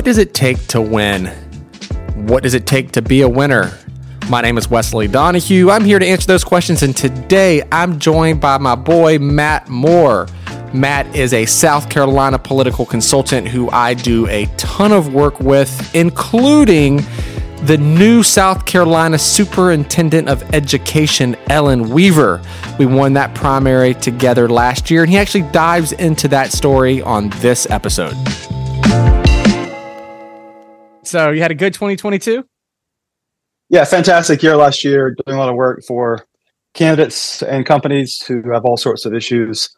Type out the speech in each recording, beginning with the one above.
What does it take to win? What does it take to be a winner? My name is Wesley Donahue. I'm here to answer those questions, and today I'm joined by my boy Matt Moore. Matt is a South Carolina political consultant who I do a ton of work with, including the new South Carolina Superintendent of Education, Ellen Weaver. We won that primary together last year, and he actually dives into that story on this episode. So you had a good 2022? Yeah, fantastic year last year. Doing a lot of work for candidates and companies who have all sorts of issues.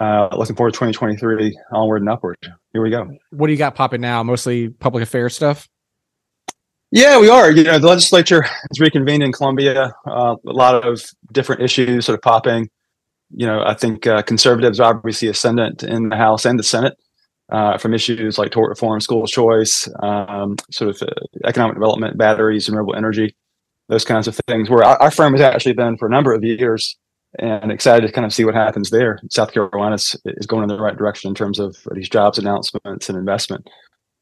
Uh, looking forward to 2023, onward and upward. Here we go. What do you got popping now? Mostly public affairs stuff? Yeah, we are. You know, the legislature has reconvened in Columbia. Uh, a lot of different issues sort of popping. You know, I think uh, conservatives are obviously ascendant in the House and the Senate uh, from issues like tort reform, school choice, um, sort of uh, economic development, batteries, renewable energy, those kinds of things. Where our, our, firm has actually been for a number of years, and excited to kind of see what happens there. South Carolina is, is going in the right direction in terms of these jobs announcements and investment.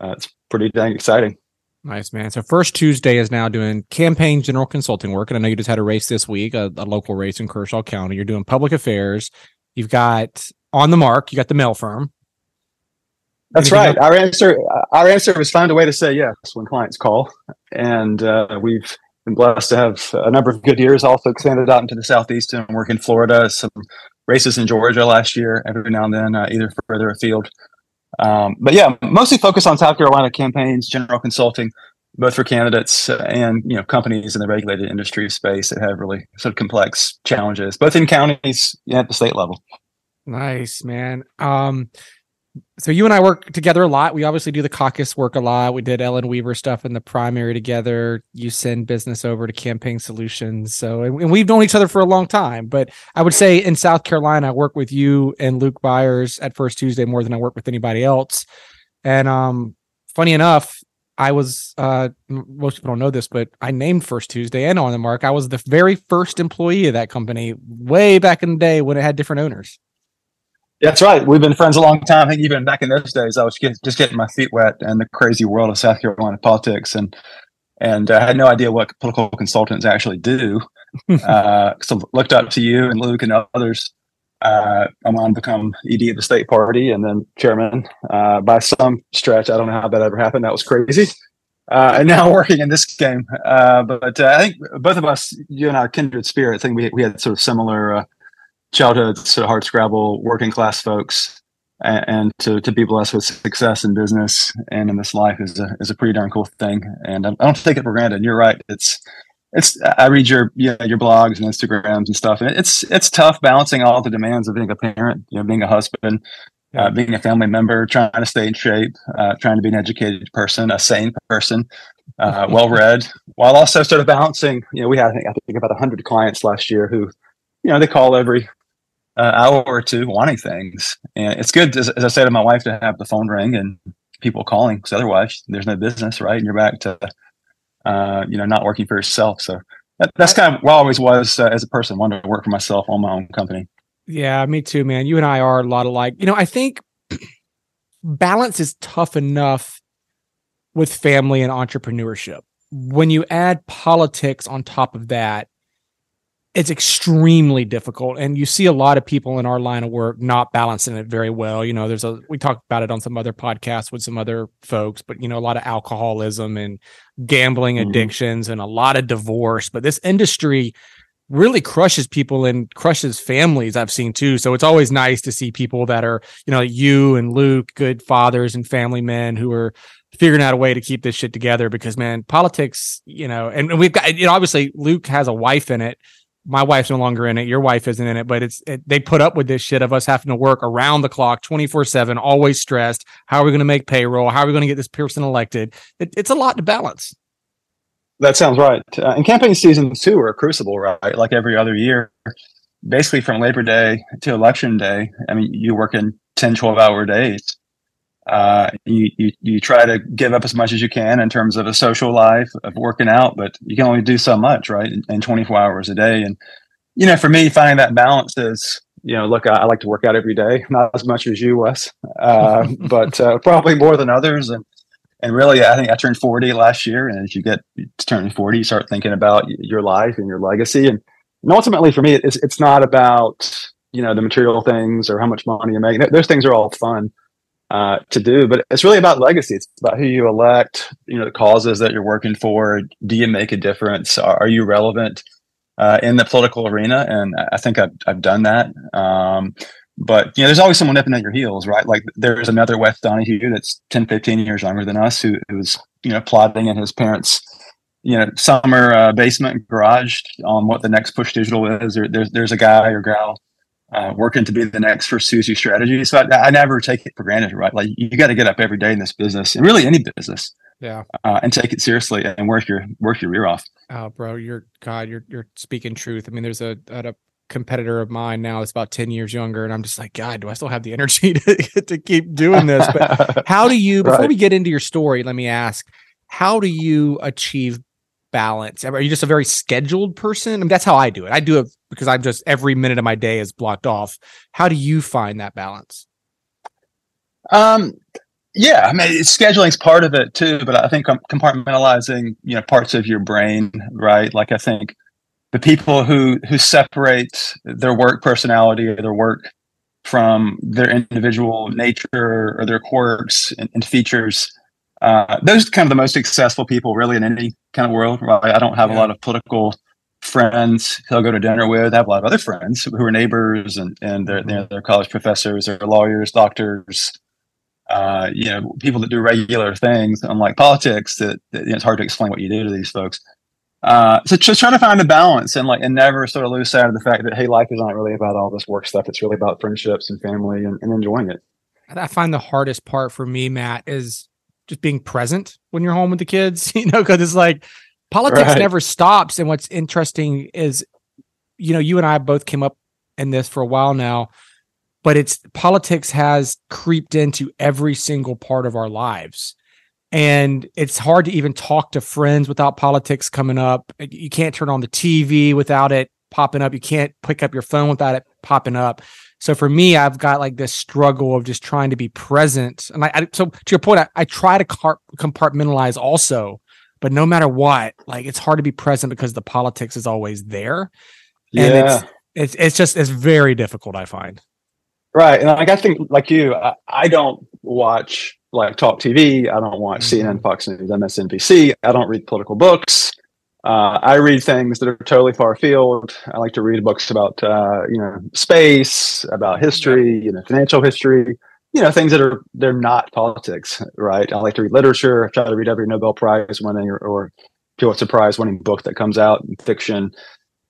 Uh, it's pretty dang exciting. Nice man. So First Tuesday is now doing campaign general consulting work, and I know you just had a race this week, a, a local race in Kershaw County. You're doing public affairs. You've got on the mark. You got the mail firm. That's right. Our answer, our answer is find a way to say yes when clients call, and uh, we've been blessed to have a number of good years. Also expanded out into the southeast and work in Florida. Some races in Georgia last year. Every now and then, uh, either further afield. Um, but yeah, mostly focus on South Carolina campaigns, general consulting, both for candidates and you know companies in the regulated industry space that have really sort of complex challenges, both in counties and at the state level. Nice, man. Um, so you and I work together a lot. We obviously do the caucus work a lot. We did Ellen Weaver stuff in the primary together. You send business over to Campaign Solutions. So and we've known each other for a long time. But I would say in South Carolina, I work with you and Luke Byars at First Tuesday more than I work with anybody else. And um, funny enough, I was uh, most people don't know this, but I named First Tuesday and on the mark. I was the very first employee of that company way back in the day when it had different owners. That's right. We've been friends a long time. I think even back in those days, I was just getting my feet wet in the crazy world of South Carolina politics, and and I had no idea what political consultants actually do. uh, so looked up to you and Luke and others. Uh, I'm on to become ED of the state party and then chairman. Uh, by some stretch, I don't know how that ever happened. That was crazy. Uh, and now working in this game. Uh, but uh, I think both of us, you and I, kindred spirits. I think we we had sort of similar uh, childhood sort of hard scrabble working class folks and, and, to, to be blessed with success in business and in this life is a, is a pretty darn cool thing. And I, don't take it for granted. You're right. It's it's I read your you know, your blogs and Instagrams and stuff and it's it's tough balancing all the demands of being a parent you know being a husband uh, being a family member trying to stay in shape uh, trying to be an educated person a sane person uh, well read while also sort of balancing you know we had I think, I think about 100 clients last year who you know they call every uh, hour or two wanting things. And it's good, as, as, I say to my wife, to have the phone ring and people calling because otherwise there's no business, right? And you're back to, uh, you know, not working for yourself. So that, that's kind of what I always was uh, as a person, wanted to work for myself, on my own company. Yeah, me too, man. You and I are a lot alike. You know, I think balance is tough enough with family and entrepreneurship. When you add politics on top of that, it's extremely difficult and you see a lot of people in our line of work not balancing it very well you know there's a we talked about it on some other podcasts with some other folks but you know a lot of alcoholism and gambling mm-hmm. addictions and a lot of divorce but this industry really crushes people and crushes families I've seen too. So it's always nice to see people that are, you know, you and Luke, good fathers and family men who are figuring out a way to keep this shit together because man, politics, you know, and we've got, you know, obviously Luke has a wife in it my wife's no longer in it. Your wife isn't in it, but it's it, they put up with this shit of us having to work around the clock, twenty four seven, always stressed. How are we going to make payroll? How are we going to get this person elected? It, it's a lot to balance. That sounds right. Uh, and campaign seasons too are a crucible, right? Like every other year, basically from Labor Day to Election Day. I mean, you work in 10, 12 hour days uh, you, you, you try to give up as much as you can in terms of a social life of working out, but you can only do so much, right? In, in 24 hours a day. And, you know, for me, finding that balance is, you know, look, I, I like to work out every day, not as much as you, Wes, uh, but uh, probably more than others. And, and really, I think I turned 40 last year. And as you get to turning 40, you start thinking about your life and your legacy. And, and ultimately, for me, it's, it's not about, you know, the material things or how much money you make. Those things are all fun uh, to do, but it's really about legacy. It's about who you elect, you know, the causes that you're working for. Do you make a difference? Are, are you relevant uh, in the political arena? And I think I've, I've done that. Um, but you know there's always someone nipping at your heels right like there's another wes donahue that's 10 15 years younger than us who, who's you know plotting in his parents you know summer uh, basement garage on what the next push digital is there, there's, there's a guy or gal uh, working to be the next for suzy strategy. So I, I never take it for granted right? Like you got to get up every day in this business and really any business yeah. uh, and take it seriously and work your work your rear off. Oh bro you're god you're you're speaking truth. I mean there's a, a competitor of mine now is about 10 years younger and i'm just like god do i still have the energy to, to keep doing this? But how do you before right. we get into your story let me ask how do you achieve balance? Are you just a very scheduled person? I mean, that's how i do it. I do it because i'm just every minute of my day is blocked off. How do you find that balance? Um yeah i mean scheduling is part of it too but i think compartmentalizing you know parts of your brain right? Like i think the people who who separate their work personality or their work from their individual nature or their quirks and, and features uh, those are kind of the most successful people really in any kind of world right? I don't have yeah. a lot of political friends he'll go to dinner with i have a lot of other friends who are neighbors and and they're, they're, they're college professors they're lawyers doctors uh, you know people that do regular things unlike politics that, that you know, it's hard to explain what you do to these folks uh, so just trying to find a balance and like and never sort of lose sight of the fact that hey, life is not really about all this work stuff. It's really about friendships and family and, and enjoying it. I find the hardest part for me, Matt, is just being present when you're home with the kids. You know, because it's like politics right. never stops. And what's interesting is, you know, you and I both came up in this for a while now, but it's politics has creeped into every single part of our lives and it's hard to even talk to friends without politics coming up. You can't turn on the TV without it popping up. You can't pick up your phone without it popping up. So for me, I've got like this struggle of just trying to be present. And I, I so to your point, I, I try to car- compartmentalize also, but no matter what, like it's hard to be present because the politics is always there. And yeah. it's, it's, it's just, it's very difficult, I find. Right. And like, I think like you, I, I don't watch like talk TV. I don't watch mm-hmm. CNN, Fox News, MSNBC. I don't read political books. Uh, I read things that are totally far field. I like to read books about uh, you know space, about history, you know financial history, you know things that are they're not politics, right? I like to read literature. I try to read every Nobel Prize winning or, or Pulitzer Prize winning book that comes out in fiction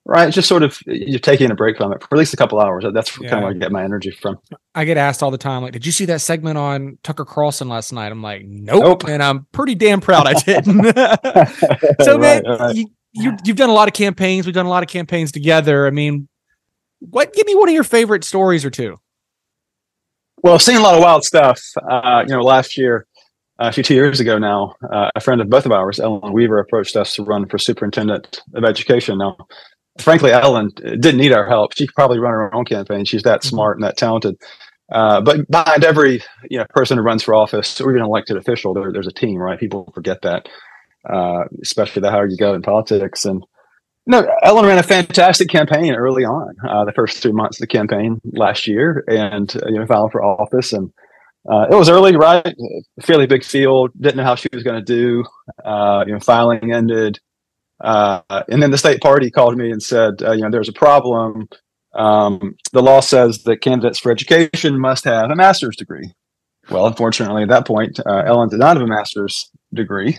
right just sort of you're taking a break from it for at least a couple hours that's yeah. kind of where i get my energy from i get asked all the time like did you see that segment on tucker carlson last night i'm like nope, nope. and i'm pretty damn proud i didn't so right, man right. You, you you've done a lot of campaigns we've done a lot of campaigns together i mean what give me one of your favorite stories or two well i've seen a lot of wild stuff uh, you know last year a few two years ago now, uh, a friend of both of ours, Ellen Weaver, approached us to run for superintendent of education. Now, frankly, Ellen didn't need our help. She could probably run her own campaign. She's that mm-hmm. smart and that talented. Uh, but behind every you know person who runs for office or even elected official, there, there's a team, right? People forget that, uh, especially the higher you go in politics. And no, Ellen ran a fantastic campaign early on, uh, the first three months of the campaign last year, and uh, you know, filed for office. And uh, it was early, right? Fairly big field. Didn't know how she was going to do. Uh, you know, filing ended. Uh, and then the state party called me and said, uh, you know, there's a problem. Um, the law says that candidates for education must have a master's degree. Well, unfortunately, at that point, Ellen did not have a master's degree.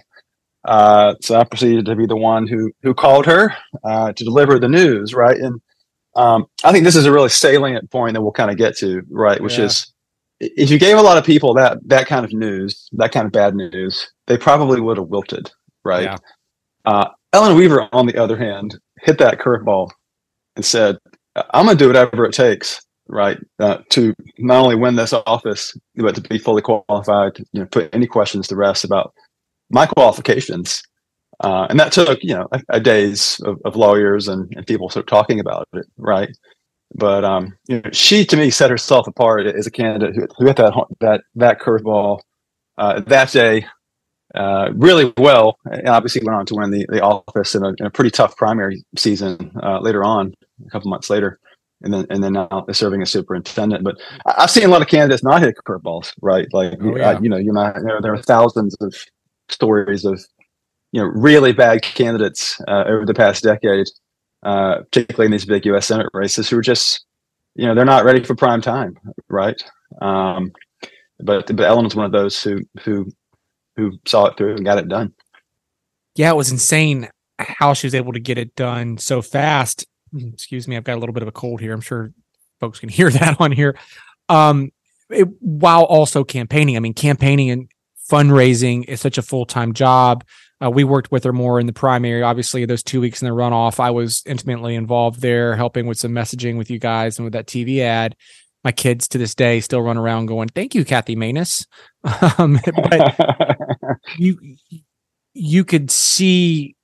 Uh, so I proceeded to be the one who who called her uh, to deliver the news, right? And um, I think this is a really salient point that we'll kind of get to, right? Which yeah. is if you gave a lot of people that that kind of news, that kind of bad news, they probably would have wilted, right? Yeah. Uh, Ellen Weaver, on the other hand, hit that curveball and said, "I'm going to do whatever it takes, right, uh, to not only win this office, but to be fully qualified. You know, put any questions to rest about my qualifications." Uh, and that took you know a, a days of, of, lawyers and, and people sort of talking about it, right? But um, you know, she to me set herself apart as a candidate who, who hit that that that curveball uh, that day uh, really well, and obviously went on to win the, the office in a, in a pretty tough primary season uh, later on, a couple months later, and then and then now serving as superintendent. But I've seen a lot of candidates not hit curveballs, right? Like oh, yeah. uh, you know, you know, there are thousands of stories of you know really bad candidates uh, over the past decade, uh, particularly in these big U.S. Senate races, who are just you know they're not ready for prime time, right? Um, but but Ellen was one of those who who who saw it through and got it done. Yeah, it was insane how she was able to get it done so fast. Excuse me, I've got a little bit of a cold here. I'm sure folks can hear that on here. Um, it, while also campaigning, I mean, campaigning and fundraising is such a full time job. Uh, we worked with her more in the primary. Obviously, those two weeks in the runoff, I was intimately involved there, helping with some messaging with you guys and with that TV ad my kids to this day still run around going, "Thank you, Kathy Maness." Um, but you you could see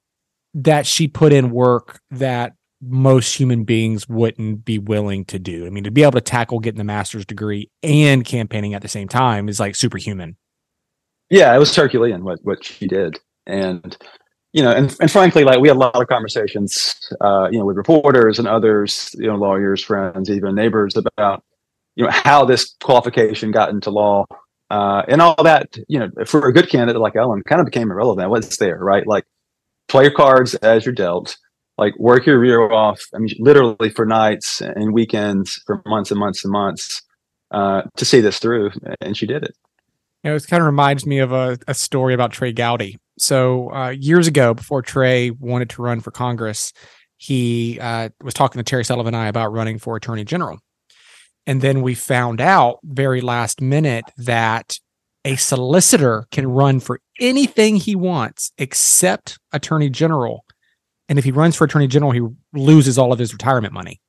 that she put in work that most human beings wouldn't be willing to do. I mean, to be able to tackle getting the master's degree and campaigning at the same time is like superhuman. Yeah, it was Herculean what what she did, and you know, and, and frankly, like we had a lot of conversations, uh, you know, with reporters and others, you know, lawyers, friends, even neighbors about you know how this qualification got into law. Uh, and all that you know for a good candidate like ellen kind of became irrelevant. What's there right? Like play your cards as you're dealt. Like work your rear off i mean literally for nights and weekends for months and months and months uh, to see this through. And she did it you know, it kind of reminds me of a, a story about trey gowdy so uh, years ago before trey wanted to run for congress he uh, was talking to terry sullivan and i about running for attorney general and then we found out very last minute that a solicitor can run for anything he wants except attorney general. And if he runs for attorney general, he loses all of his retirement money.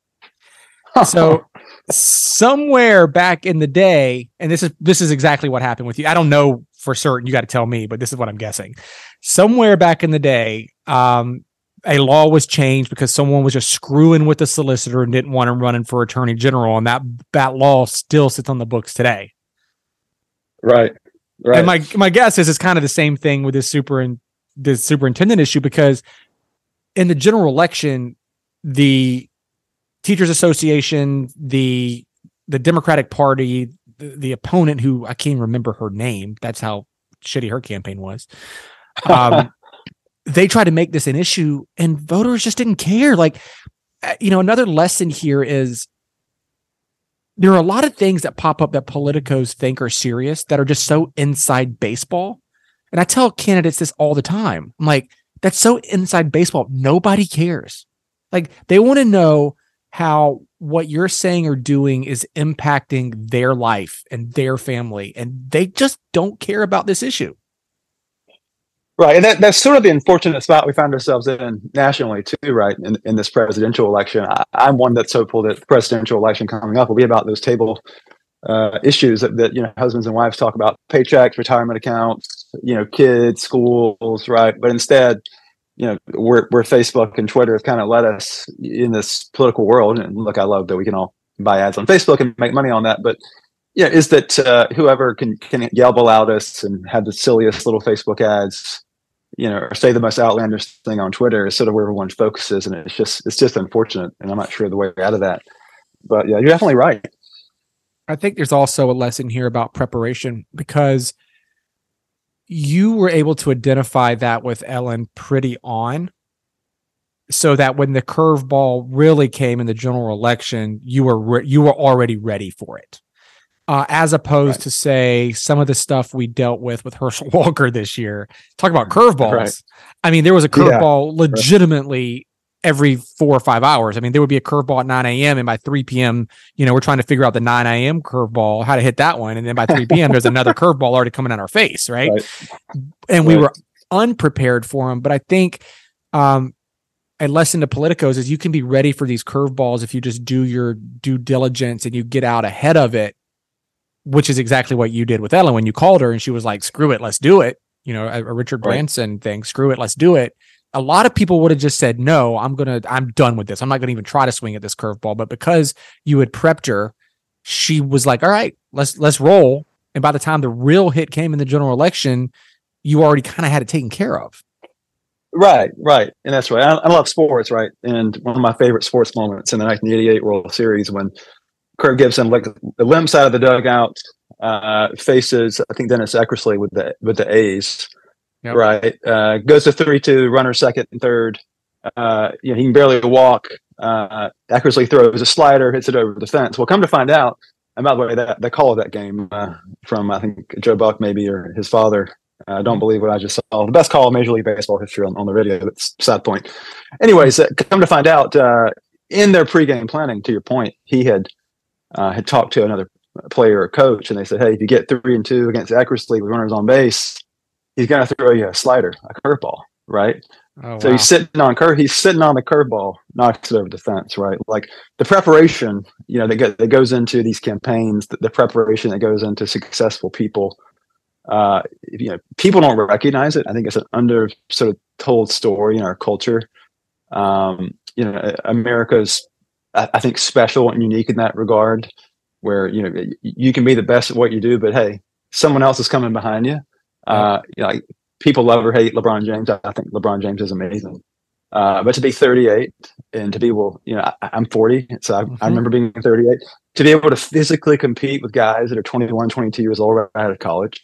so somewhere back in the day, and this is this is exactly what happened with you. I don't know for certain. You got to tell me, but this is what I'm guessing. Somewhere back in the day, um, a law was changed because someone was just screwing with the solicitor and didn't want him running for attorney general, and that that law still sits on the books today. Right. Right. And my my guess is it's kind of the same thing with this super and this superintendent issue because in the general election, the teachers association, the the Democratic Party, the, the opponent who I can't remember her name. That's how shitty her campaign was. Um, they tried to make this an issue and voters just didn't care. Like, uh, you know, another lesson here is there are a lot of things that pop up that politicos think are serious that are just so inside baseball. And I tell candidates this all the time. I'm like, that's so inside baseball. Nobody cares. Like, they want to know how what you're saying or doing is impacting their life and their family. And they just don't care about this issue. Right, and that, that's sort of the unfortunate spot we find ourselves in nationally too. Right, in, in this presidential election, I, am one that's hopeful that the presidential election coming up will be about those table uh, issues that, that you know husbands and wives talk about: paychecks, retirement accounts, you know, kids, schools. Right, but instead, you know, where where Facebook and Twitter have kind of led us in this political world. And look, I love that we can all buy ads on Facebook and make money on that, but yeah, is that uh, whoever can can yell the loudest and have the silliest little Facebook ads you know, or say the most outlandish thing on Twitter is sort of where everyone focuses, and it's just it's just unfortunate, and I'm not sure the way out of that. But yeah, you're definitely right. I think there's also a lesson here about preparation because you were able to identify that with Ellen pretty on, so that when the curveball really came in the general election, you were re- you were already ready for it uh, as opposed right. to say some of the stuff we dealt with with Herschel Walker this year. Talk about curveballs. Right. I mean, there was a curveball yeah. legitimately every four or five hours. I mean, there would be a curveball at 9 a.m. and by 3 p.m., you know, we're trying to figure out the 9 a.m. curveball, how to hit that one. And then by 3 p.m., there's another curveball already coming on our face. Right. right. And we were unprepared for them. But I think, um, a lesson to politicos is you can be ready for these curveballs if you just do your due diligence and you get out ahead of it which is exactly what you did with Ellen when you called her and she was like, screw it, let's do it. You know, a, a Richard Branson right. thing, screw it, let's do it. A lot of people would have just said, no, I'm going to, I'm done with this. I'm not going to even try to swing at this curveball. But because you had prepped her, she was like, all right, let's, let's roll. And by the time the real hit came in the general election, you already kind of had it taken care of. Right, right, and that's right. I, I, love sports, right? And one of my favorite sports moments in the 1988 World Series when Kirk Gibson, like the limb side of the dugout, uh, faces I think Dennis Eckersley with the with the A's, yep. right? Uh, goes to three two, runner second and third. Uh, you know, he can barely walk. Uh, Eckersley throws a slider, hits it over the fence. Well, come to find out, and by the way, that the call of that game uh, from I think Joe Buck maybe or his father I don't believe what I just saw. The best call in Major League Baseball history on, on the radio. That's sad point. Anyways, uh, come to find out, uh, in their pregame planning, to your point, he had uh, had talked to another player or coach, and they said, "Hey, if you get three and two against Eckersley with runners on base, he's going to throw you a slider, a curveball, right?" Oh, so wow. he's sitting on curve. He's sitting on the curveball, knocks it over the fence, right? Like the preparation, you know, that, go, that goes into these campaigns, the, the preparation that goes into successful people uh, you know, people don't recognize it. I think it's an under sort of told story in our culture. Um, you know, America's, I, I think, special and unique in that regard, where you know you can be the best at what you do, but hey, someone else is coming behind you. Uh, you know, like, people love or hate LeBron James. I think LeBron James is amazing. Uh, but to be 38 and to be well, you know, I, am 40, so I, mm-hmm. I, remember being 38. To be able to physically compete with guys that are 21, 22 years old right out of college,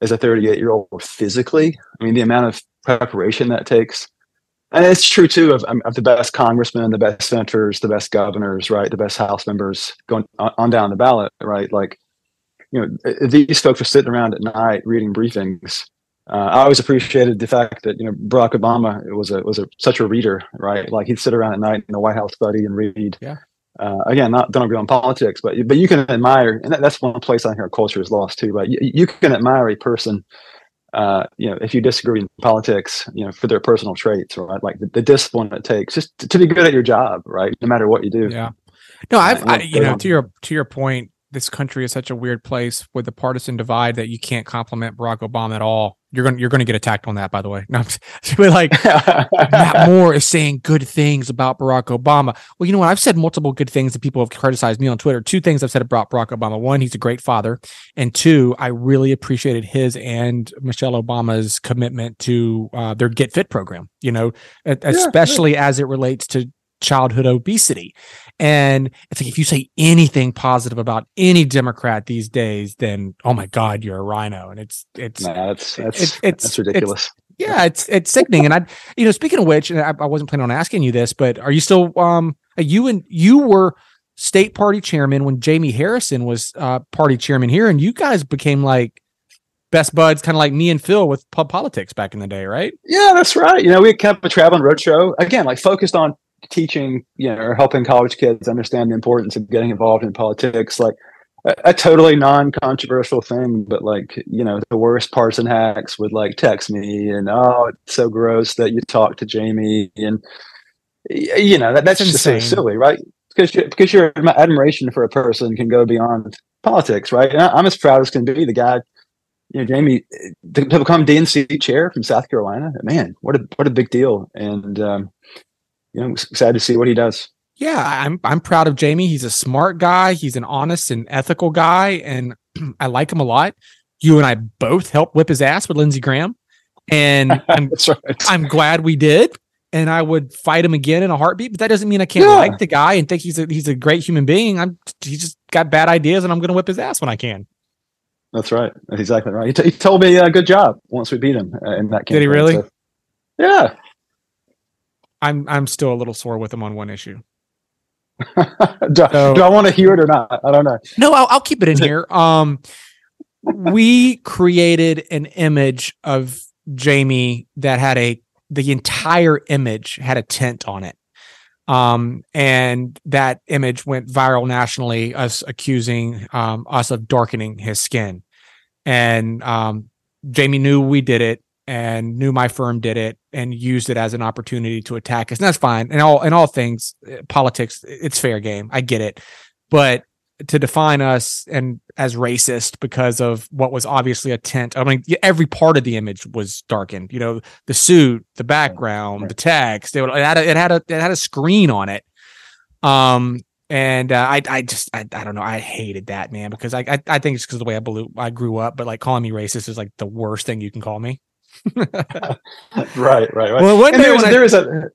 as a 38 year old physically. I mean, the amount of preparation that takes. And it's true too of, um, of the best congressmen, the best senators, the best governors, right? The best House members going on down the ballot, right? Like, you know, these folks are sitting around at night reading briefings. Uh, I always appreciated the fact that you know Barack Obama was a was a such a reader, right? Like he'd sit around at night in the White House study and read. Yeah uh, again, not don't agree on politics, but but you can admire, and that, that's one place I hear culture is lost too. But you, you can admire a person, uh, you know, if you disagree in politics, you know, for their personal traits, right? Like the, the discipline it takes just to, to, be good at your job, right? No matter what you do. Yeah. No, I've, I, you know, to your to your point, this country is such a weird place with the partisan divide that you can't compliment Barack Obama at all. You're going to you're to get attacked on that, by the way. No, like Matt Moore is saying good things about Barack Obama. Well, you know what? I've said multiple good things that people have criticized me on Twitter. Two things I've said about Barack Obama. One, he's a great father, and two, I really appreciated his and Michelle Obama's commitment to uh, their Get Fit program. You know, especially yeah, as it relates to childhood obesity. And it's like if you say anything positive about any Democrat these days, then oh my God, you're a RINO. And it's it's nah, that's that's it's, it's that's ridiculous. It's, yeah, it's it's sickening. and I, you know, speaking of which, I, I wasn't planning on asking you this, but are you still um you and you were state party chairman when Jamie Harrison was uh, party chairman here, and you guys became like best buds, kind of like me and Phil with pub politics back in the day, right? Yeah, that's right. You know, we kept a traveling roadshow again, like focused on teaching, you know, or helping college kids understand the importance of getting involved in politics, like a, a totally non-controversial thing, but like, you know, the worst partisan hacks would like text me and oh, it's so gross that you talked to Jamie and you know that, that's just so silly, right? Because you, because your admiration for a person can go beyond politics, right? And I'm as proud as can be. The guy, you know, Jamie, to, to become DNC chair from South Carolina, man, what a what a big deal! And um, you know, excited to see what he does. Yeah, I'm I'm proud of Jamie. He's a smart guy. He's an honest and ethical guy, and I like him a lot. You and I both helped whip his ass with Lindsey Graham, and I'm right. I'm glad we did. And I would fight him again in a heartbeat, but that doesn't mean I can't yeah. like the guy and think he's a he's a great human being. I'm he's just got bad ideas, and I'm going to whip his ass when I can. That's right. That's exactly right. He, t- he told me, uh, "Good job." Once we beat him uh, in that game. Did he really? So, yeah. I'm I'm still a little sore with him on one issue. do, so, do, I want to hear it or not? I don't know. No, I'll, I'll keep it in here. Um, we created an image of Jamie that had a the entire image had a tent on it. Um, and that image went viral nationally, us accusing um, us of darkening his skin. And um, Jamie knew we did it and knew my firm did it and used it as an opportunity to attack us. And that's fine. And all in all things, eh, politics, it's fair game. I get it. But to define us and as racist because of what was obviously a tent. I mean, every part of the image was darkened. You know, the suit, the background, right. the text. It, had a, it had a it had a screen on it. Um, and uh, I I just I, I don't know I hated that man because I I, I think it's because of the way I blew I grew up. But like calling me racist is like the worst thing you can call me. right, right, right. Well, one And day there is, when I- there is a.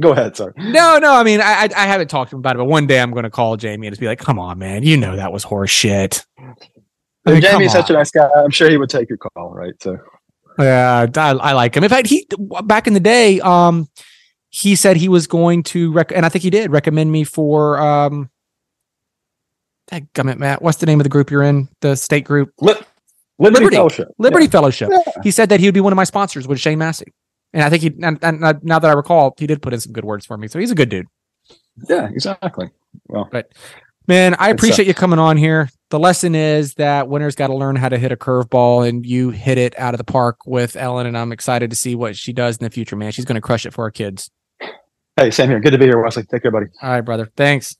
Go ahead. Sorry. No, no. I mean, I I, I haven't talked to him about it, but one day I'm going to call Jamie and just be like, "Come on, man. You know that was horse shit." I mean, Jamie's such a nice guy. I'm sure he would take your call, right? So Yeah, I, I like him. In fact, he back in the day, um, he said he was going to rec- and I think he did recommend me for um. Gummit, Matt. What's the name of the group you're in? The state group, Li- Liberty, Liberty. Fellowship. Liberty Fellowship. Yeah. He said that he would be one of my sponsors with Shane Massey, and I think he. And, and uh, now that I recall, he did put in some good words for me. So he's a good dude. Yeah, exactly. Well, but Man, I Good appreciate you coming on here. The lesson is that winners got to learn how to hit a curveball, and you hit it out of the park with Ellen. And I'm excited to see what she does in the future, man. She's going to crush it for our kids. hey, same here. Good to be here, Wesley. Take care, buddy. All right, brother. Thanks.